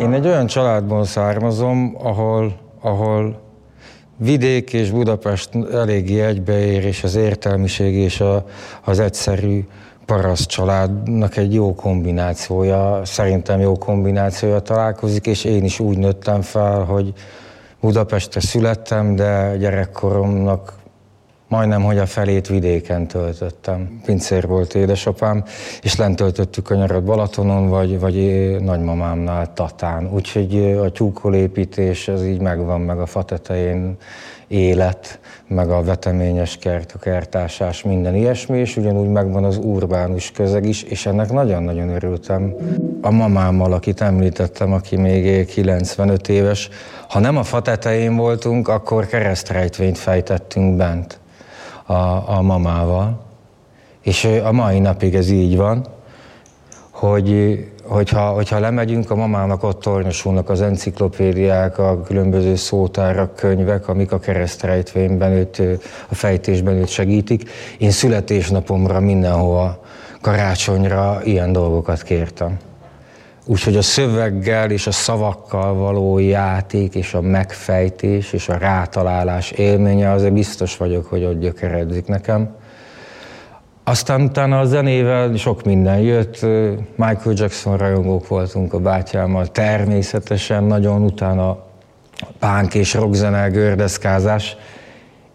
Én egy olyan családból származom, ahol, ahol vidék és Budapest eléggé egybeér, és az értelmiség és a, az egyszerű paraszt családnak egy jó kombinációja, szerintem jó kombinációja találkozik, és én is úgy nőttem fel, hogy Budapestre születtem, de gyerekkoromnak majdnem, hogy a felét vidéken töltöttem. Pincér volt édesapám, és lent töltöttük a nyarat Balatonon, vagy, vagy nagymamámnál Tatán. Úgyhogy a tyúkolépítés, ez így megvan, meg a fa tetején élet, meg a veteményes kert, a kertásás, minden ilyesmi, és ugyanúgy megvan az urbánus közeg is, és ennek nagyon-nagyon örültem. A mamámmal, akit említettem, aki még 95 éves, ha nem a fa tetején voltunk, akkor keresztrejtvényt fejtettünk bent a, a mamával. És a mai napig ez így van, hogy hogyha, hogyha lemegyünk, a mamának ott tornyosulnak az enciklopédiák, a különböző szótárak, könyvek, amik a keresztrejtvényben őt, a fejtésben őt segítik. Én születésnapomra mindenhova, karácsonyra ilyen dolgokat kértem. Úgyhogy a szöveggel és a szavakkal való játék és a megfejtés és a rátalálás élménye azért biztos vagyok, hogy ott gyökeredzik nekem. Aztán utána a zenével sok minden jött, Michael Jackson rajongók voltunk a bátyámmal, természetesen nagyon utána pánk és rockzene, gördeszkázás,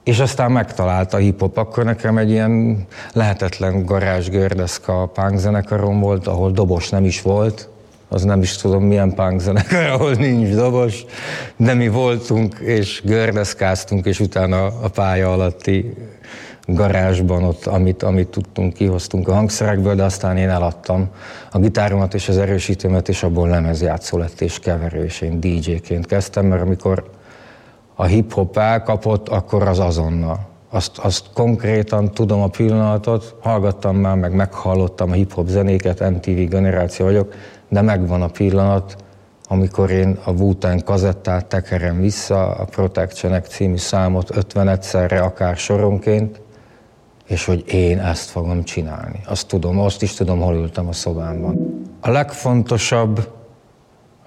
és aztán megtalálta a hip-hop, akkor nekem egy ilyen lehetetlen garázs gördeszka punk zenekarom volt, ahol dobos nem is volt, az nem is tudom milyen punk zenekar, ahol nincs dobos, de mi voltunk, és gördeszkáztunk, és utána a pálya alatti garázsban ott, amit, amit tudtunk, kihoztunk a hangszerekből, de aztán én eladtam a gitáromat és az erősítőmet, és abból lemezjátszó lett és keverő, és én DJ-ként kezdtem, mert amikor a hip-hop elkapott, akkor az azonnal. Azt, azt konkrétan tudom a pillanatot, hallgattam már, meg meghallottam a hip-hop zenéket, MTV generáció vagyok, de megvan a pillanat, amikor én a wu kazettát tekerem vissza, a Protection című számot 50 egyszerre, akár soronként, és hogy én ezt fogom csinálni. Azt tudom, azt is tudom, hol ültem a szobámban. A legfontosabb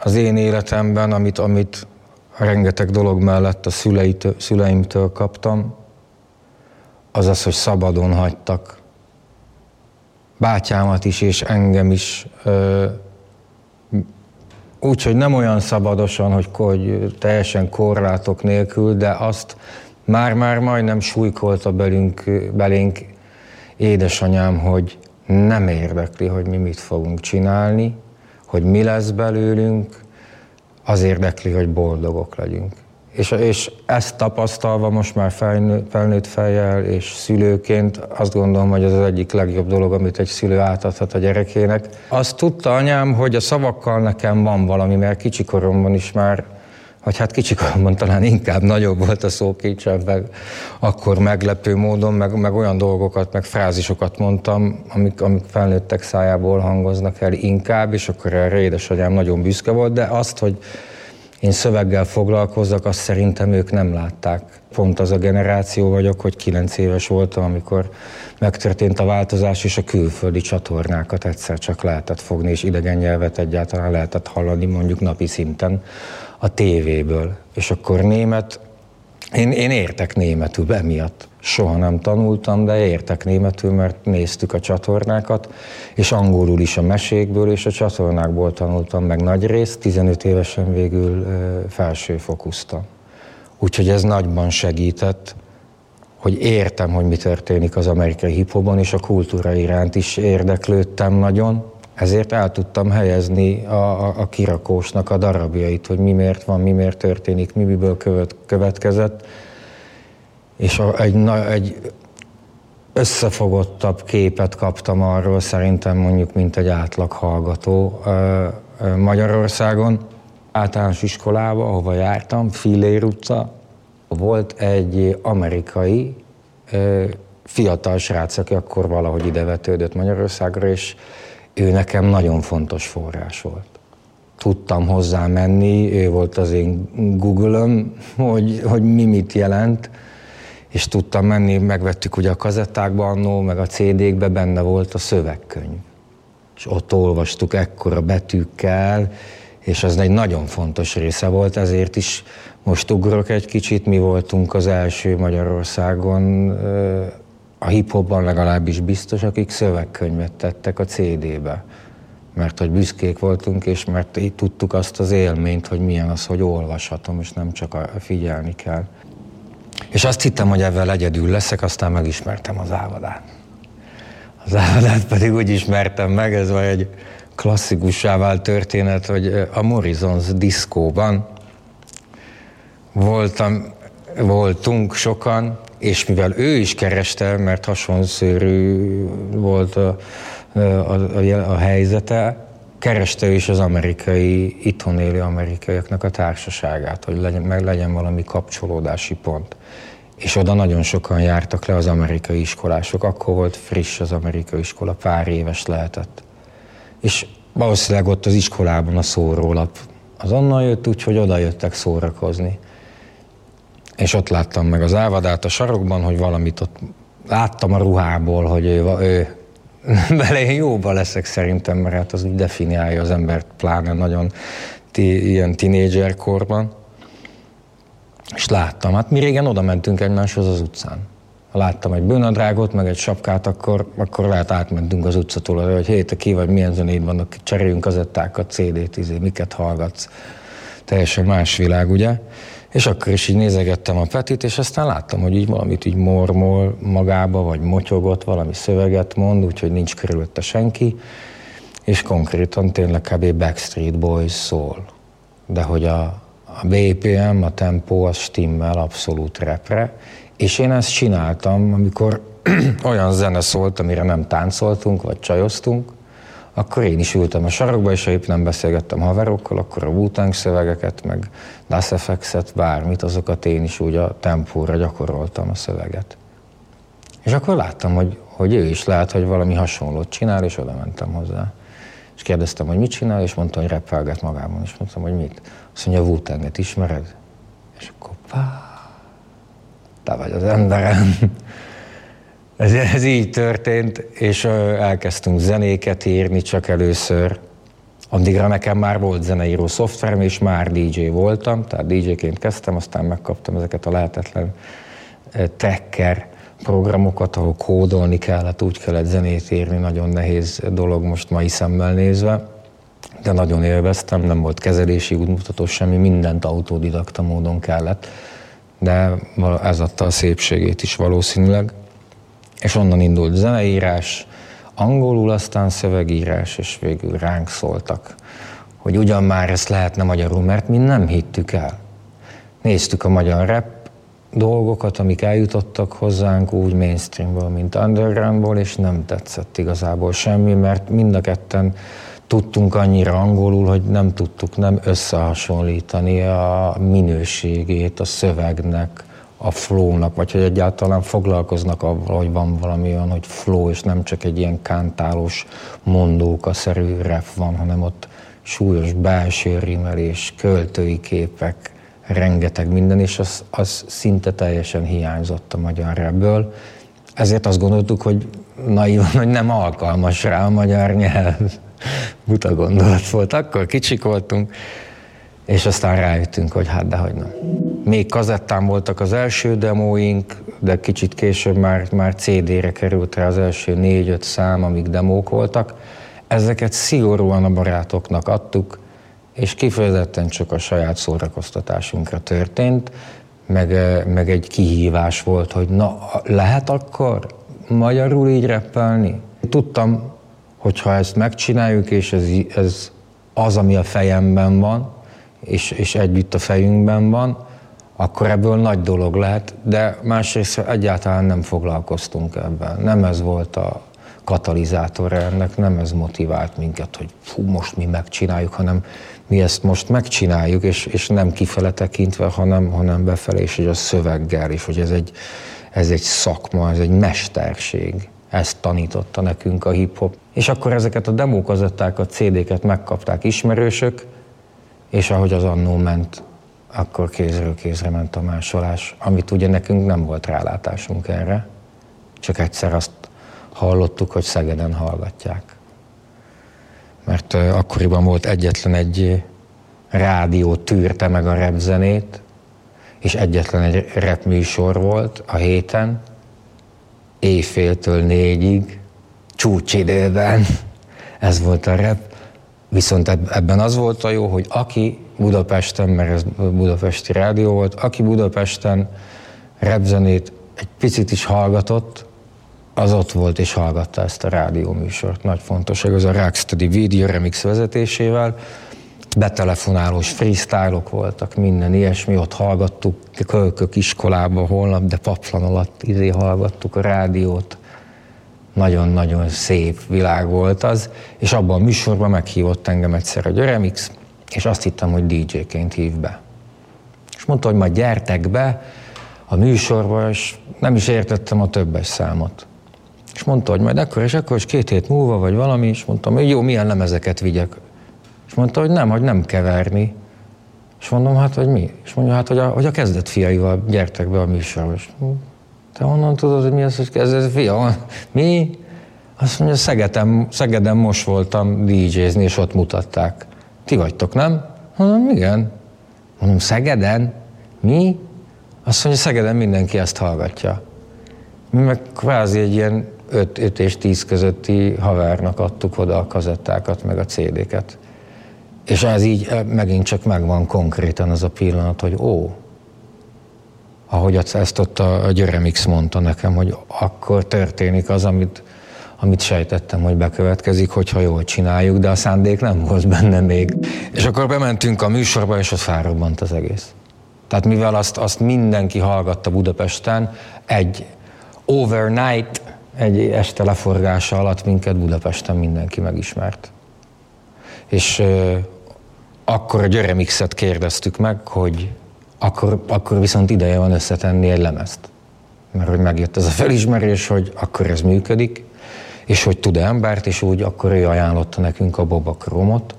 az én életemben, amit, amit rengeteg dolog mellett a szüleitől, szüleimtől kaptam, az az, hogy szabadon hagytak. Bátyámat is, és engem is. Úgyhogy nem olyan szabadosan, hogy, hogy teljesen korlátok nélkül, de azt már-már majdnem súlykolta belünk, belénk édesanyám, hogy nem érdekli, hogy mi mit fogunk csinálni, hogy mi lesz belőlünk, az érdekli, hogy boldogok legyünk. És, és ezt tapasztalva most már felnőtt, felnőtt fejjel és szülőként azt gondolom, hogy ez az egyik legjobb dolog, amit egy szülő átadhat a gyerekének. Azt tudta anyám, hogy a szavakkal nekem van valami, mert kicsikoromban is már vagy hát kicsikoromban talán inkább nagyobb volt a szókincsem, meg akkor meglepő módon, meg, meg olyan dolgokat, meg frázisokat mondtam, amik, amik felnőttek szájából hangoznak el inkább, és akkor erre édesanyám nagyon büszke volt, de azt, hogy én szöveggel foglalkozzak, azt szerintem ők nem látták. Pont az a generáció vagyok, hogy kilenc éves voltam, amikor megtörtént a változás, és a külföldi csatornákat egyszer csak lehetett fogni, és idegen nyelvet egyáltalán lehetett hallani mondjuk napi szinten a tévéből. És akkor német, én, én értek németül emiatt. Soha nem tanultam, de értek németül, mert néztük a csatornákat, és angolul is a mesékből és a csatornákból tanultam meg nagy részt, 15 évesen végül felsőfokusztam. Úgyhogy ez nagyban segített, hogy értem, hogy mi történik az amerikai hiphoban, és a kultúra iránt is érdeklődtem nagyon, ezért el tudtam helyezni a, a, a kirakósnak a darabjait, hogy mi miért van, mi miért történik, mi miből követ, következett, és egy, na, egy összefogottabb képet kaptam arról szerintem mondjuk, mint egy átlag hallgató Magyarországon. Általános iskolába, ahova jártam, Filér utca, volt egy amerikai fiatal srác, aki akkor valahogy ide vetődött Magyarországra, és ő nekem nagyon fontos forrás volt. Tudtam hozzá menni, ő volt az én Google-öm, hogy, hogy mi mit jelent, és tudtam menni, megvettük ugye a kazettákba annó, meg a CD-kbe benne volt a szövegkönyv. És ott olvastuk ekkora betűkkel, és ez egy nagyon fontos része volt, ezért is most ugrok egy kicsit, mi voltunk az első Magyarországon, a hip-hopban legalábbis biztos, akik szövegkönyvet tettek a CD-be. Mert hogy büszkék voltunk, és mert így tudtuk azt az élményt, hogy milyen az, hogy olvashatom, és nem csak figyelni kell. És azt hittem, hogy ebben egyedül leszek, aztán megismertem az ávadát. Az ávadát pedig úgy ismertem meg, ez vagy egy klasszikussá vált történet, hogy a Morrisons diszkóban voltam, voltunk sokan, és mivel ő is kereste, mert hasonszörű volt a, a, a, a helyzete, kereste is az amerikai, itthon élő amerikaiaknak a társaságát, hogy legyen, meg legyen valami kapcsolódási pont. És oda nagyon sokan jártak le az amerikai iskolások. Akkor volt friss az amerikai iskola, pár éves lehetett. És valószínűleg ott az iskolában a szórólap az onnan jött, úgyhogy oda jöttek szórakozni. És ott láttam meg az ávadát a sarokban, hogy valamit ott láttam a ruhából, hogy ő, ő vele én jóba leszek szerintem, mert hát az úgy definiálja az embert, pláne nagyon ti, ilyen tinédzser korban. És láttam, hát mi régen oda mentünk egymáshoz az utcán. Ha láttam egy bőnadrágot, meg egy sapkát, akkor, akkor lehet átmentünk az utcatól, hogy hé, te ki vagy, milyen zenéd vannak, cseréljünk kazettákat, CD-t, izé, miket hallgatsz. Teljesen más világ, ugye? És akkor is így nézegettem a Petit, és aztán láttam, hogy így valamit így mormol magába, vagy motyogott, valami szöveget mond, úgyhogy nincs körülötte senki, és konkrétan tényleg kb. Backstreet Boys szól. De hogy a, a BPM, a tempó, az stimmel abszolút repre, és én ezt csináltam, amikor olyan zene szólt, amire nem táncoltunk, vagy csajoztunk, akkor én is ültem a sarokba, és ha épp nem beszélgettem haverokkal, akkor a wu szövegeket, meg Das FX-et, bármit, azokat én is úgy a tempóra gyakoroltam a szöveget. És akkor láttam, hogy, hogy ő is lehet, hogy valami hasonlót csinál, és oda mentem hozzá. És kérdeztem, hogy mit csinál, és mondta, hogy repelget magában. És mondtam, hogy mit. Azt mondja, wu ismered? És akkor pá, te vagy az emberem. Ez, ez így történt, és elkezdtünk zenéket írni csak először. Addigra nekem már volt zeneíró szoftverem, és már DJ voltam, tehát DJ-ként kezdtem, aztán megkaptam ezeket a lehetetlen tracker programokat, ahol kódolni kellett, úgy kellett zenét írni, nagyon nehéz dolog most mai szemmel nézve, de nagyon élveztem, nem volt kezelési útmutató, semmi, mindent autodidakta módon kellett, de ez adta a szépségét is valószínűleg és onnan indult zeneírás, angolul aztán szövegírás, és végül ránk szóltak, hogy ugyan már ezt lehetne magyarul, mert mi nem hittük el. Néztük a magyar rap dolgokat, amik eljutottak hozzánk úgy mainstreamből, mint undergroundból, és nem tetszett igazából semmi, mert mind a ketten tudtunk annyira angolul, hogy nem tudtuk nem összehasonlítani a minőségét a szövegnek, a flow-nak, vagy hogy egyáltalán foglalkoznak avval, hogy van valami olyan, hogy flow, és nem csak egy ilyen kántálós mondóka-szerű ref van, hanem ott súlyos belső rimelés, költői képek, rengeteg minden, és az, az szinte teljesen hiányzott a magyar rebből. Ezért azt gondoltuk, hogy naivan, hogy nem alkalmas rá a magyar nyelv. Buta gondolat volt. Akkor kicsik voltunk, és aztán rájöttünk, hogy hát dehogy nem. Még kazettán voltak az első demóink, de kicsit később már, már CD-re került rá az első négy-öt szám, amik demók voltak. Ezeket szigorúan a barátoknak adtuk, és kifejezetten csak a saját szórakoztatásunkra történt, meg, meg egy kihívás volt, hogy na, lehet akkor magyarul így reppelni? Tudtam, hogy ha ezt megcsináljuk, és ez, ez az, ami a fejemben van, és, és együtt a fejünkben van, akkor ebből nagy dolog lehet, de másrészt egyáltalán nem foglalkoztunk ebben. Nem ez volt a katalizátor ennek, nem ez motivált minket, hogy fú, most mi megcsináljuk, hanem mi ezt most megcsináljuk, és, és nem kifele tekintve, hanem, hanem befelé, és hogy a szöveggel is, hogy ez egy, ez egy szakma, ez egy mesterség. Ezt tanította nekünk a hip-hop. És akkor ezeket a demókazettákat, CD-ket megkapták ismerősök, és ahogy az annó ment, akkor kézről kézre ment a másolás, amit ugye nekünk nem volt rálátásunk erre, csak egyszer azt hallottuk, hogy Szegeden hallgatják. Mert akkoriban volt egyetlen egy rádió tűrte meg a repzenét, és egyetlen egy rep műsor volt a héten, éjféltől négyig, csúcsidőben, ez volt a rep. Viszont ebben az volt a jó, hogy aki Budapesten, mert ez budapesti rádió volt, aki Budapesten repzenét egy picit is hallgatott, az ott volt és hallgatta ezt a rádióműsort. Nagy fontosság, az a Rocksteady Video Remix vezetésével. Betelefonálós freestyle-ok voltak, minden ilyesmi, ott hallgattuk, kölkök iskolába holnap, de paplan alatt izé hallgattuk a rádiót. Nagyon-nagyon szép világ volt az, és abban a műsorban meghívott engem egyszer a Remix, és azt hittem, hogy DJ-ként hív be. És mondta, hogy majd gyertek be a műsorba, és nem is értettem a többes számot. És mondta, hogy majd akkor és akkor, és két hét múlva, vagy valami, és mondtam, hogy jó, milyen lemezeket vigyek. És mondta, hogy nem, hogy nem keverni. És mondom, hát, hogy mi? És mondja, hát, hogy a, hogy a kezdet fiaival gyertek be a műsorba. És te honnan tudod, hogy mi az, hogy kezdet fia? Mi? Azt mondja, Szegeden, Szegeden most voltam DJ-zni, és ott mutatták. Ti vagytok, nem? Mondom, igen. Mondom, Szegeden? Mi? Azt mondja, Szegeden mindenki ezt hallgatja. Mi meg kvázi egy ilyen 5, 5 és 10 közötti havernak adtuk oda a kazettákat, meg a CD-ket. És ez így eh, megint csak megvan konkrétan az a pillanat, hogy ó, ahogy ezt ott a Györemix mondta nekem, hogy akkor történik az, amit, amit sejtettem, hogy bekövetkezik, hogyha jól csináljuk, de a szándék nem volt benne még. És akkor bementünk a műsorba, és ott felrobbant az egész. Tehát mivel azt, azt mindenki hallgatta Budapesten, egy overnight, egy este leforgása alatt minket Budapesten mindenki megismert. És euh, akkor a Györemixet kérdeztük meg, hogy akkor, akkor viszont ideje van összetenni egy lemezt. Mert hogy megjött ez a felismerés, hogy akkor ez működik, és hogy tud embert, és úgy akkor ő ajánlotta nekünk a Boba Kromot,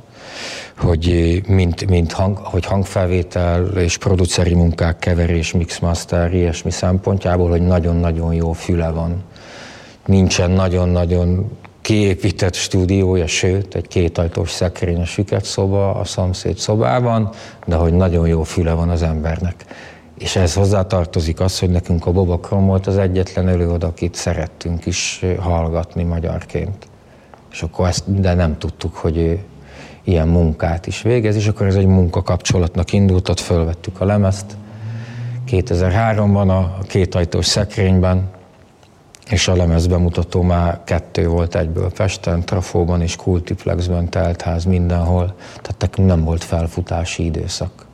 hogy mint, mint hang, hogy hangfelvétel és produceri munkák, keverés, mixmaster, ilyesmi szempontjából, hogy nagyon-nagyon jó füle van. Nincsen nagyon-nagyon kiépített stúdiója, sőt, egy kétajtós szekrény a süket szoba a szomszéd szobában, de hogy nagyon jó füle van az embernek. És ez hozzátartozik az, hogy nekünk a Boba Krom volt az egyetlen előadó, akit szerettünk is hallgatni magyarként. És akkor ezt, de nem tudtuk, hogy ő ilyen munkát is végez, és akkor ez egy munkakapcsolatnak indult, ott fölvettük a lemezt 2003-ban a kétajtós szekrényben, és a lemez bemutató már kettő volt egyből Pesten, Trafóban és Kultiplexben, teltház mindenhol, tehát nekünk nem volt felfutási időszak.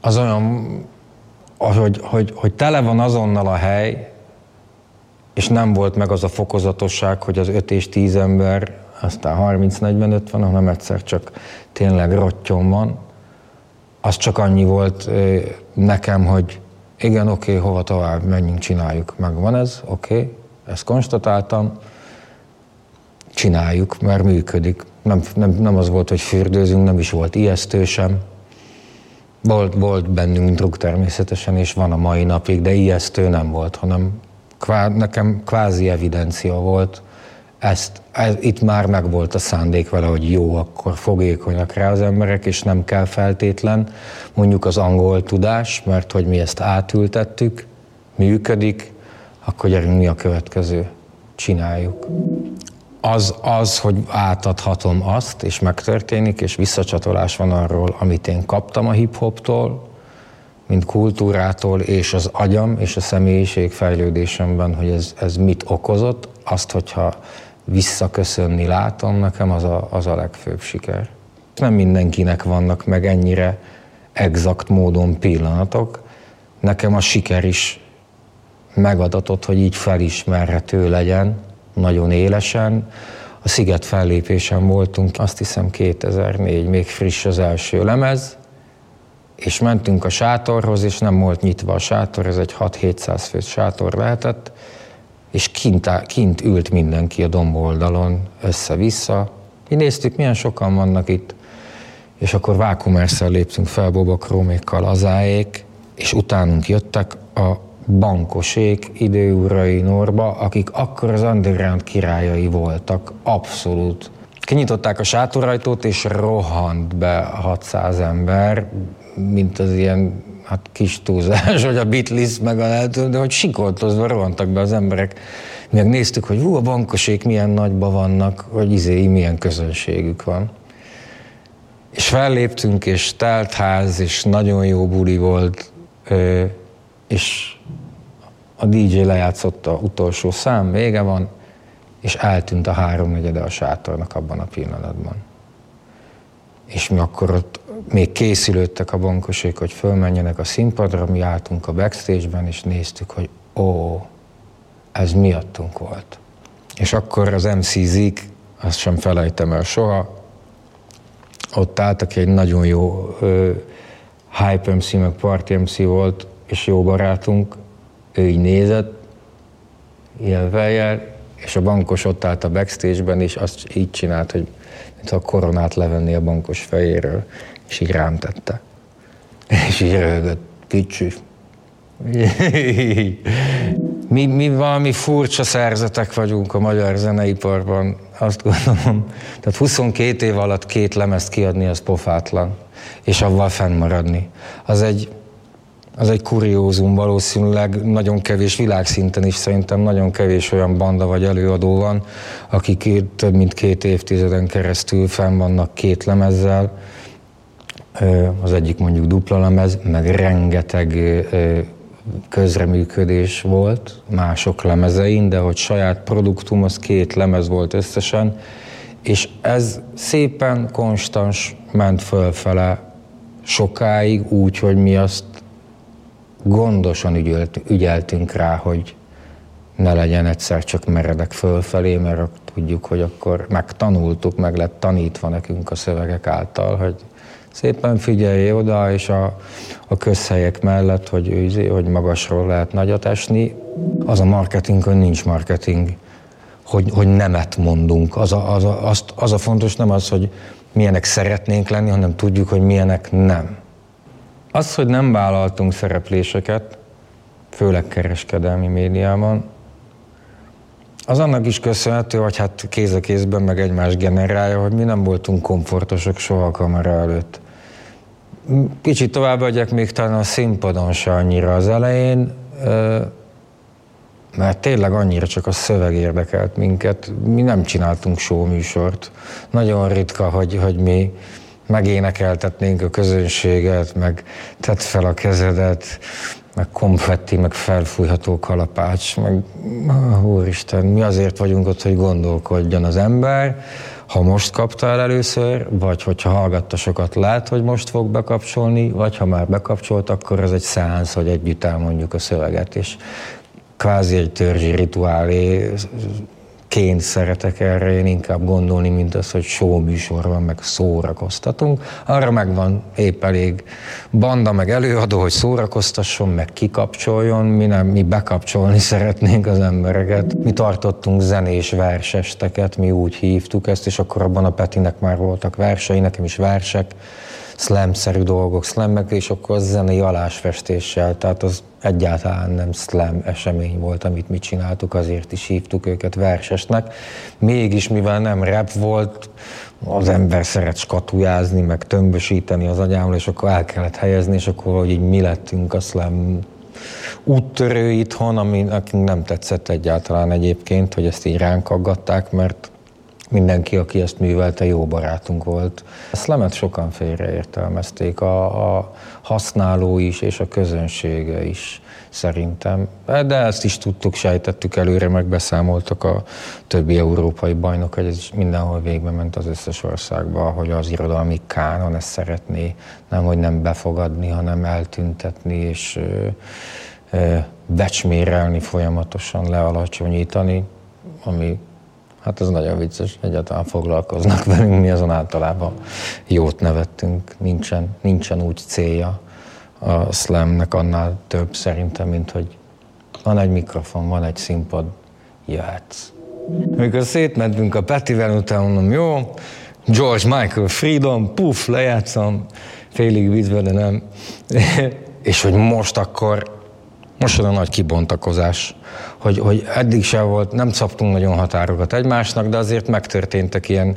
Az olyan, hogy, hogy, hogy tele van azonnal a hely, és nem volt meg az a fokozatosság, hogy az 5 és 10 ember aztán 30-40-50, hanem egyszer csak tényleg rottyon van. Az csak annyi volt nekem, hogy igen, oké, okay, hova tovább, menjünk, csináljuk. Megvan ez, oké, okay, ezt konstatáltam, csináljuk, mert működik. Nem, nem, nem az volt, hogy fürdőzünk, nem is volt ijesztő sem. Volt, volt bennünk druk természetesen, és van a mai napig, de ijesztő nem volt, hanem kvá, nekem kvázi evidencia volt, ezt, ez, itt már megvolt a szándék vele, hogy jó, akkor fogékonyak rá az emberek, és nem kell feltétlen. Mondjuk az angol tudás, mert hogy mi ezt átültettük, működik, akkor gyerünk mi a következő, csináljuk. Az, az, hogy átadhatom azt, és megtörténik, és visszacsatolás van arról, amit én kaptam a hip-hoptól, mint kultúrától, és az agyam és a személyiség fejlődésemben, hogy ez, ez mit okozott, azt, hogyha visszaköszönni látom, nekem az a, az a legfőbb siker. Nem mindenkinek vannak meg ennyire exakt módon pillanatok. Nekem a siker is megadatott, hogy így felismerhető legyen, nagyon élesen. A Sziget fellépésen voltunk, azt hiszem 2004, még friss az első lemez, és mentünk a sátorhoz, és nem volt nyitva a sátor, ez egy 6-700 fős sátor lehetett, és kint, kint ült mindenki a domboldalon össze-vissza. Mi néztük, milyen sokan vannak itt, és akkor vákumerszel léptünk fel Boba Krómékkal azáék, és utánunk jöttek a bankosék időurai Norba, akik akkor az underground királyai voltak, abszolút. kinyitották a sátorajtót, és rohant be 600 ember, mint az ilyen hát kis túlzás, hogy a Beatles meg a lehető, de hogy sikoltozva rohantak be az emberek. Meg néztük, hogy hú, a bankosék milyen nagyba vannak, hogy izé, milyen közönségük van. És felléptünk, és telt ház, és nagyon jó buli volt, és a DJ lejátszott a utolsó szám, vége van, és eltűnt a háromnegyede a sátornak abban a pillanatban. És mi akkor ott még készülődtek a bankosék, hogy fölmenjenek a színpadra, mi álltunk a backstage-ben, és néztük, hogy ó, ez miattunk volt. És akkor az MC Zik, azt sem felejtem el soha, ott állt, egy nagyon jó ö, Hype MC, meg Party MC volt, és jó barátunk, ő így nézett, ilyen fejjel, és a bankos ott állt a backstage-ben, és azt így csinált, hogy mintha a koronát levenni a bankos fejéről, és így rám tette. És így rögött, kicsi. mi, mi valami furcsa szerzetek vagyunk a magyar zeneiparban, azt gondolom. Tehát 22 év alatt két lemezt kiadni, az pofátlan, és avval fennmaradni. Az egy, az egy kuriózum valószínűleg, nagyon kevés világszinten is szerintem nagyon kevés olyan banda vagy előadó van, akik több mint két évtizeden keresztül fenn vannak két lemezzel, az egyik mondjuk dupla lemez, meg rengeteg közreműködés volt mások lemezein, de hogy saját produktum, az két lemez volt összesen, és ez szépen konstans ment fölfele sokáig, úgy, hogy mi azt gondosan ügyelt, ügyeltünk rá, hogy ne legyen egyszer csak meredek fölfelé, mert tudjuk, hogy akkor megtanultuk, meg lett tanítva nekünk a szövegek által, hogy szépen figyelj oda, és a, a közhelyek mellett, hogy, izé, hogy magasról lehet nagyot esni. Az a marketing, hogy nincs marketing, hogy, hogy nemet mondunk. Az a, az, a, azt, az a fontos nem az, hogy milyenek szeretnénk lenni, hanem tudjuk, hogy milyenek nem. Az, hogy nem vállaltunk szerepléseket, főleg kereskedelmi médiában, az annak is köszönhető, hogy hát kéz a kézben meg egymás generálja, hogy mi nem voltunk komfortosak soha a kamera előtt. Kicsit tovább vagyok még talán a színpadon se annyira az elején, mert tényleg annyira csak a szöveg érdekelt minket. Mi nem csináltunk show műsort. Nagyon ritka, hogy, hogy mi megénekeltetnénk a közönséget, meg tett fel a kezedet, meg konfetti, meg felfújható kalapács, meg úristen, mi azért vagyunk ott, hogy gondolkodjon az ember, ha most kapta el először, vagy hogyha hallgatta sokat, lát, hogy most fog bekapcsolni, vagy ha már bekapcsolt, akkor ez egy szánsz, hogy együtt elmondjuk a szöveget, és kvázi egy törzsi rituálé ként szeretek erre én inkább gondolni, mint az, hogy show műsor van, meg szórakoztatunk. Arra megvan épp elég banda, meg előadó, hogy szórakoztasson, meg kikapcsoljon, mi nem, mi bekapcsolni szeretnénk az embereket. Mi tartottunk zenés versesteket, mi úgy hívtuk ezt, és akkor abban a Petinek már voltak versei, nekem is versek, slam-szerű dolgok, slamek, és akkor zenei alásfestéssel, tehát az egyáltalán nem slam esemény volt, amit mi csináltuk, azért is hívtuk őket versesnek. Mégis, mivel nem rap volt, az ember szeret skatujázni, meg tömbösíteni az agyámmal, és akkor el kellett helyezni, és akkor hogy így mi lettünk a slam úttörő itthon, ami nekünk nem tetszett egyáltalán egyébként, hogy ezt így ránk aggatták, mert mindenki, aki ezt művelte, jó barátunk volt. A szlemet sokan félreértelmezték, a, a használó is és a közönsége is szerintem. De ezt is tudtuk, sejtettük előre, meg beszámoltak a többi európai bajnok, hogy ez mindenhol végbe ment az összes országba, hogy az irodalmi kánon ezt szeretné, nem, hogy nem befogadni, hanem eltüntetni és becsmérelni folyamatosan, lealacsonyítani, ami Hát ez nagyon vicces, egyáltalán foglalkoznak velünk, mi azon általában jót nevettünk, nincsen, nincsen úgy célja a slamnek annál több szerintem, mint hogy van egy mikrofon, van egy színpad, jöhetsz. Amikor szétmentünk a Petivel, utána mondom, jó, George Michael Freedom, puff, lejátszom, félig vízbe, de nem. és hogy most akkor Most a nagy kibontakozás, hogy, hogy eddig sem volt, nem szabtunk nagyon határokat egymásnak, de azért megtörténtek ilyen,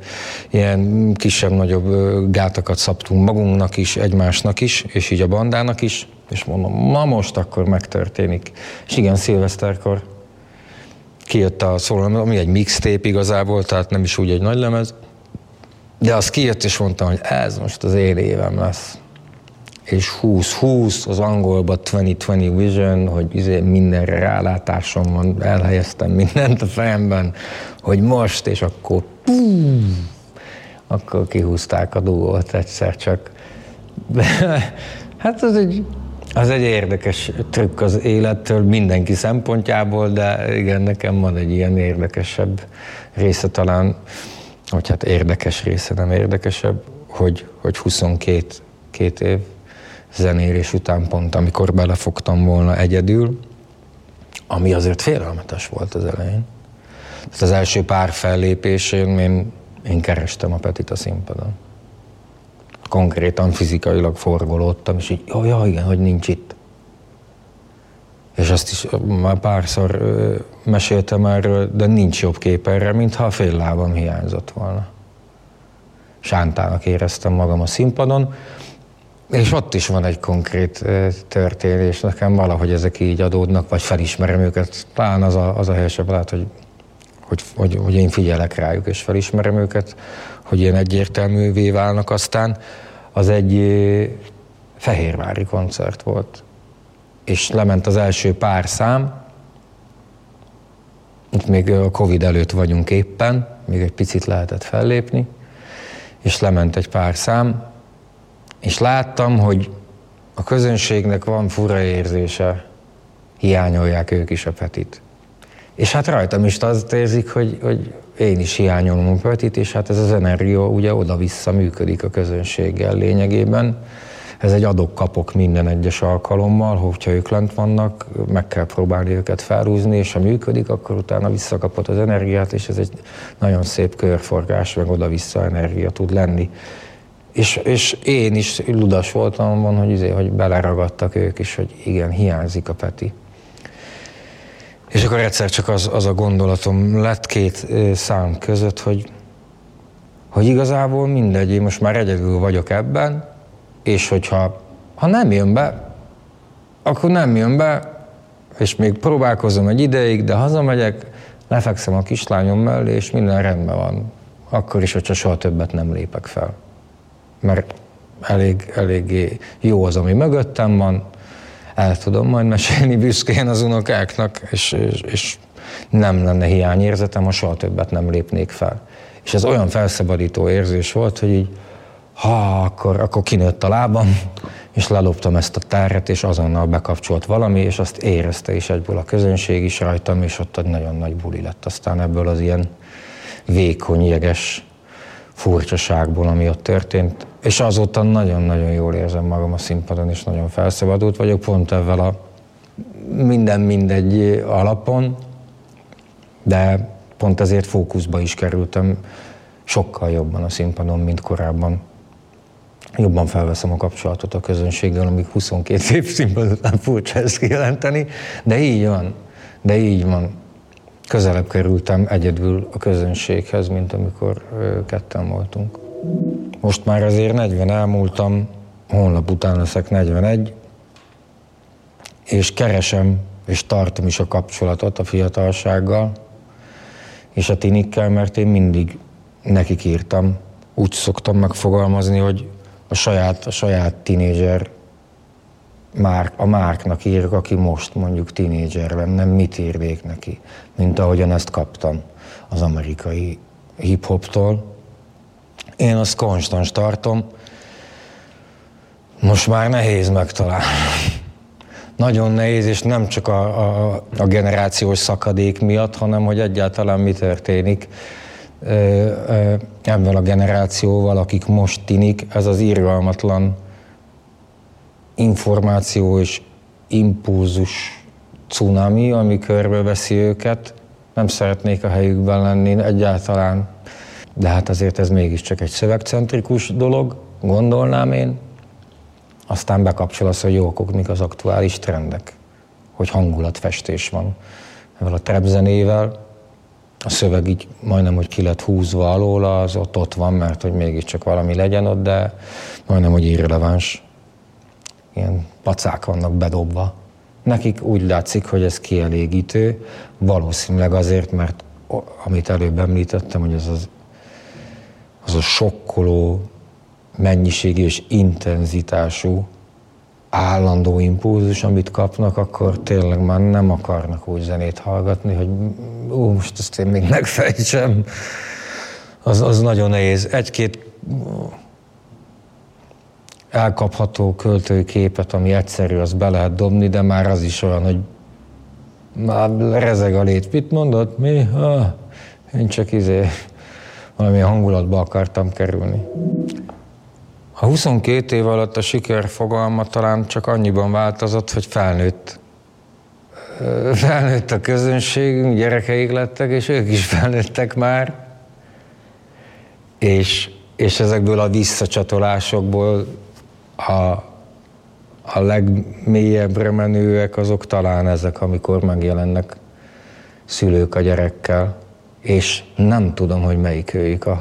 ilyen kisebb-nagyobb gátakat szabtunk magunknak is, egymásnak is, és így a bandának is, és mondom, ma most akkor megtörténik. És igen, szilveszterkor kijött a szóló, ami egy mixtape igazából, tehát nem is úgy egy nagy lemez, de az kijött, és mondtam, hogy ez most az én évem lesz és 20-20, az angolban 20-20 vision, hogy izé mindenre rálátásom van, elhelyeztem mindent a fejemben, hogy most, és akkor akkor kihúzták a dugót egyszer csak. hát az egy, az egy érdekes trükk az élettől mindenki szempontjából, de igen, nekem van egy ilyen érdekesebb része talán, vagy hát érdekes része, nem érdekesebb, hogy, hogy 22 két év zenélés után pont, amikor belefogtam volna egyedül, ami azért félelmetes volt az elején. Tehát az első pár fellépésén én, én kerestem a Petit a színpadon. Konkrétan fizikailag forgolódtam, és így, jó, jó, igen, hogy nincs itt. És azt is már párszor meséltem erről, de nincs jobb kép erre, mintha a fél lábam hiányzott volna. Sántának éreztem magam a színpadon, és ott is van egy konkrét történés, nekem valahogy ezek így adódnak, vagy felismerem őket. Talán az a, az a helyesebb lehet, hogy, hogy, hogy, hogy én figyelek rájuk, és felismerem őket, hogy ilyen egyértelművé válnak. Aztán az egy fehérvári koncert volt, és lement az első pár szám, itt még a Covid előtt vagyunk éppen, még egy picit lehetett fellépni, és lement egy pár szám, és láttam, hogy a közönségnek van fura érzése, hiányolják ők is a Petit. És hát rajtam is azt érzik, hogy, hogy én is hiányolom a Petit, és hát ez az energia ugye oda-vissza működik a közönséggel lényegében. Ez egy adok-kapok minden egyes alkalommal, hogyha ők lent vannak, meg kell próbálni őket felhúzni, és ha működik, akkor utána visszakapod az energiát, és ez egy nagyon szép körforgás, meg oda-vissza energia tud lenni. És, és én is ludas voltam van, hogy, azért, hogy beleragadtak ők is, hogy igen, hiányzik a Peti. És akkor egyszer csak az, az a gondolatom lett két szám között, hogy, hogy igazából mindegy, én most már egyedül vagyok ebben, és hogyha ha nem jön be, akkor nem jön be, és még próbálkozom egy ideig, de hazamegyek, lefekszem a kislányom mellé, és minden rendben van. Akkor is, hogyha soha többet nem lépek fel mert elég, eléggé jó az, ami mögöttem van, el tudom majd mesélni büszkén az unokáknak, és, és, és nem lenne hiányérzetem, ha soha többet nem lépnék fel. És ez olyan felszabadító érzés volt, hogy így, ha, akkor, akkor kinőtt a lábam, és leloptam ezt a terret, és azonnal bekapcsolt valami, és azt érezte is egyből a közönség is rajtam, és ott egy nagyon nagy buli lett aztán ebből az ilyen vékony, jeges furcsaságból, ami ott történt. És azóta nagyon-nagyon jól érzem magam a színpadon, és nagyon felszabadult vagyok, pont ezzel a minden mindegy alapon, de pont ezért fókuszba is kerültem sokkal jobban a színpadon, mint korábban. Jobban felveszem a kapcsolatot a közönséggel, amíg 22 év színpad után furcsa ezt kijelenteni, de így van, de így van közelebb kerültem egyedül a közönséghez, mint amikor ketten voltunk. Most már azért 40 elmúltam, holnap után leszek 41, és keresem, és tartom is a kapcsolatot a fiatalsággal, és a tinikkel, mert én mindig nekik írtam. Úgy szoktam megfogalmazni, hogy a saját, a saját tinédzser Márk, a Márknak írok, aki most mondjuk tinédzser lenne, mit írnék neki, mint ahogyan ezt kaptam az amerikai hip-hoptól. Én azt konstans tartom, most már nehéz megtalálni. Nagyon nehéz, és nem csak a, a, a generációs szakadék miatt, hanem hogy egyáltalán mi történik ebben a generációval, akik most tinik, ez az irgalmatlan információ és impulzus cunami, ami körbeveszi őket. Nem szeretnék a helyükben lenni egyáltalán, de hát azért ez mégiscsak egy szövegcentrikus dolog, gondolnám én. Aztán bekapcsol az, hogy jókok, mik az aktuális trendek. hogy hangulatfestés van. Ezzel a trepzenével, a szöveg így majdnem, hogy ki lett húzva alóla, az ott, ott van, mert hogy mégiscsak valami legyen ott, de majdnem, hogy irreleváns. Ilyen pacák vannak bedobva. Nekik úgy látszik, hogy ez kielégítő, valószínűleg azért, mert amit előbb említettem, hogy ez az, az a sokkoló mennyiségű és intenzitású állandó impulzus, amit kapnak, akkor tényleg már nem akarnak úgy zenét hallgatni, hogy ó, most ezt én még megfejtsem. Az, az nagyon nehéz. Egy-két elkapható költői képet, ami egyszerű, az be lehet dobni, de már az is olyan, hogy már rezeg a lét. Mit mondott? Mi? Ah, én csak izé valami hangulatba akartam kerülni. A 22 év alatt a siker fogalma talán csak annyiban változott, hogy felnőtt. Felnőtt a közönségünk, gyerekeik lettek, és ők is felnőttek már. És, és ezekből a visszacsatolásokból a, a legmélyebbre menőek azok talán ezek, amikor megjelennek szülők a gyerekkel, és nem tudom, hogy melyik őjük a,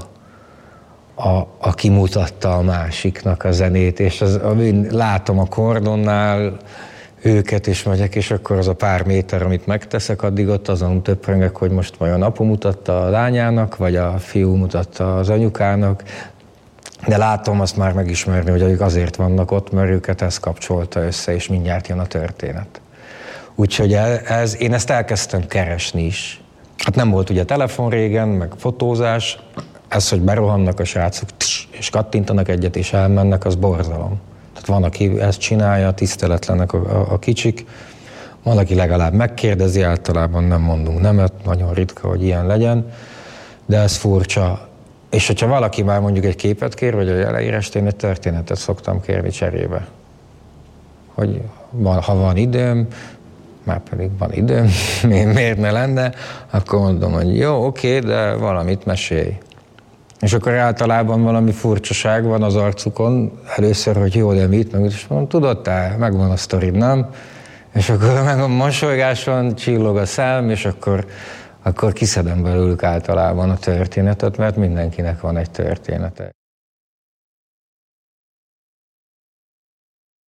a, aki mutatta a másiknak a zenét, és az, én látom a kordonnál őket, és megyek, és akkor az a pár méter, amit megteszek, addig ott azon töprengek, hogy most vajon apu mutatta a lányának, vagy a fiú mutatta az anyukának, de látom azt már megismerni, hogy ők azért vannak ott, mert őket ez kapcsolta össze, és mindjárt jön a történet. Úgyhogy ez, én ezt elkezdtem keresni is. Hát nem volt ugye telefon régen, meg fotózás, ez, hogy berohannak a srácok, és kattintanak egyet, és elmennek, az borzalom. Tehát van, aki ezt csinálja, tiszteletlenek a, a, a kicsik, van, aki legalább megkérdezi, általában nem mondunk nemet, nagyon ritka, hogy ilyen legyen, de ez furcsa. És hogyha valaki már mondjuk egy képet kér, vagy a jeleírás, én egy történetet szoktam kérni cserébe. Hogy ha van időm, már pedig van időm, miért ne lenne, akkor mondom, hogy jó, oké, de valamit mesélj. És akkor általában valami furcsaság van az arcukon, először, hogy jó, de mit, meg és mondom, tudod te, megvan a sztorid, nem? És akkor meg a mosolygás van, csillog a szem, és akkor, akkor kiszedem belőlük általában a történetet, mert mindenkinek van egy története.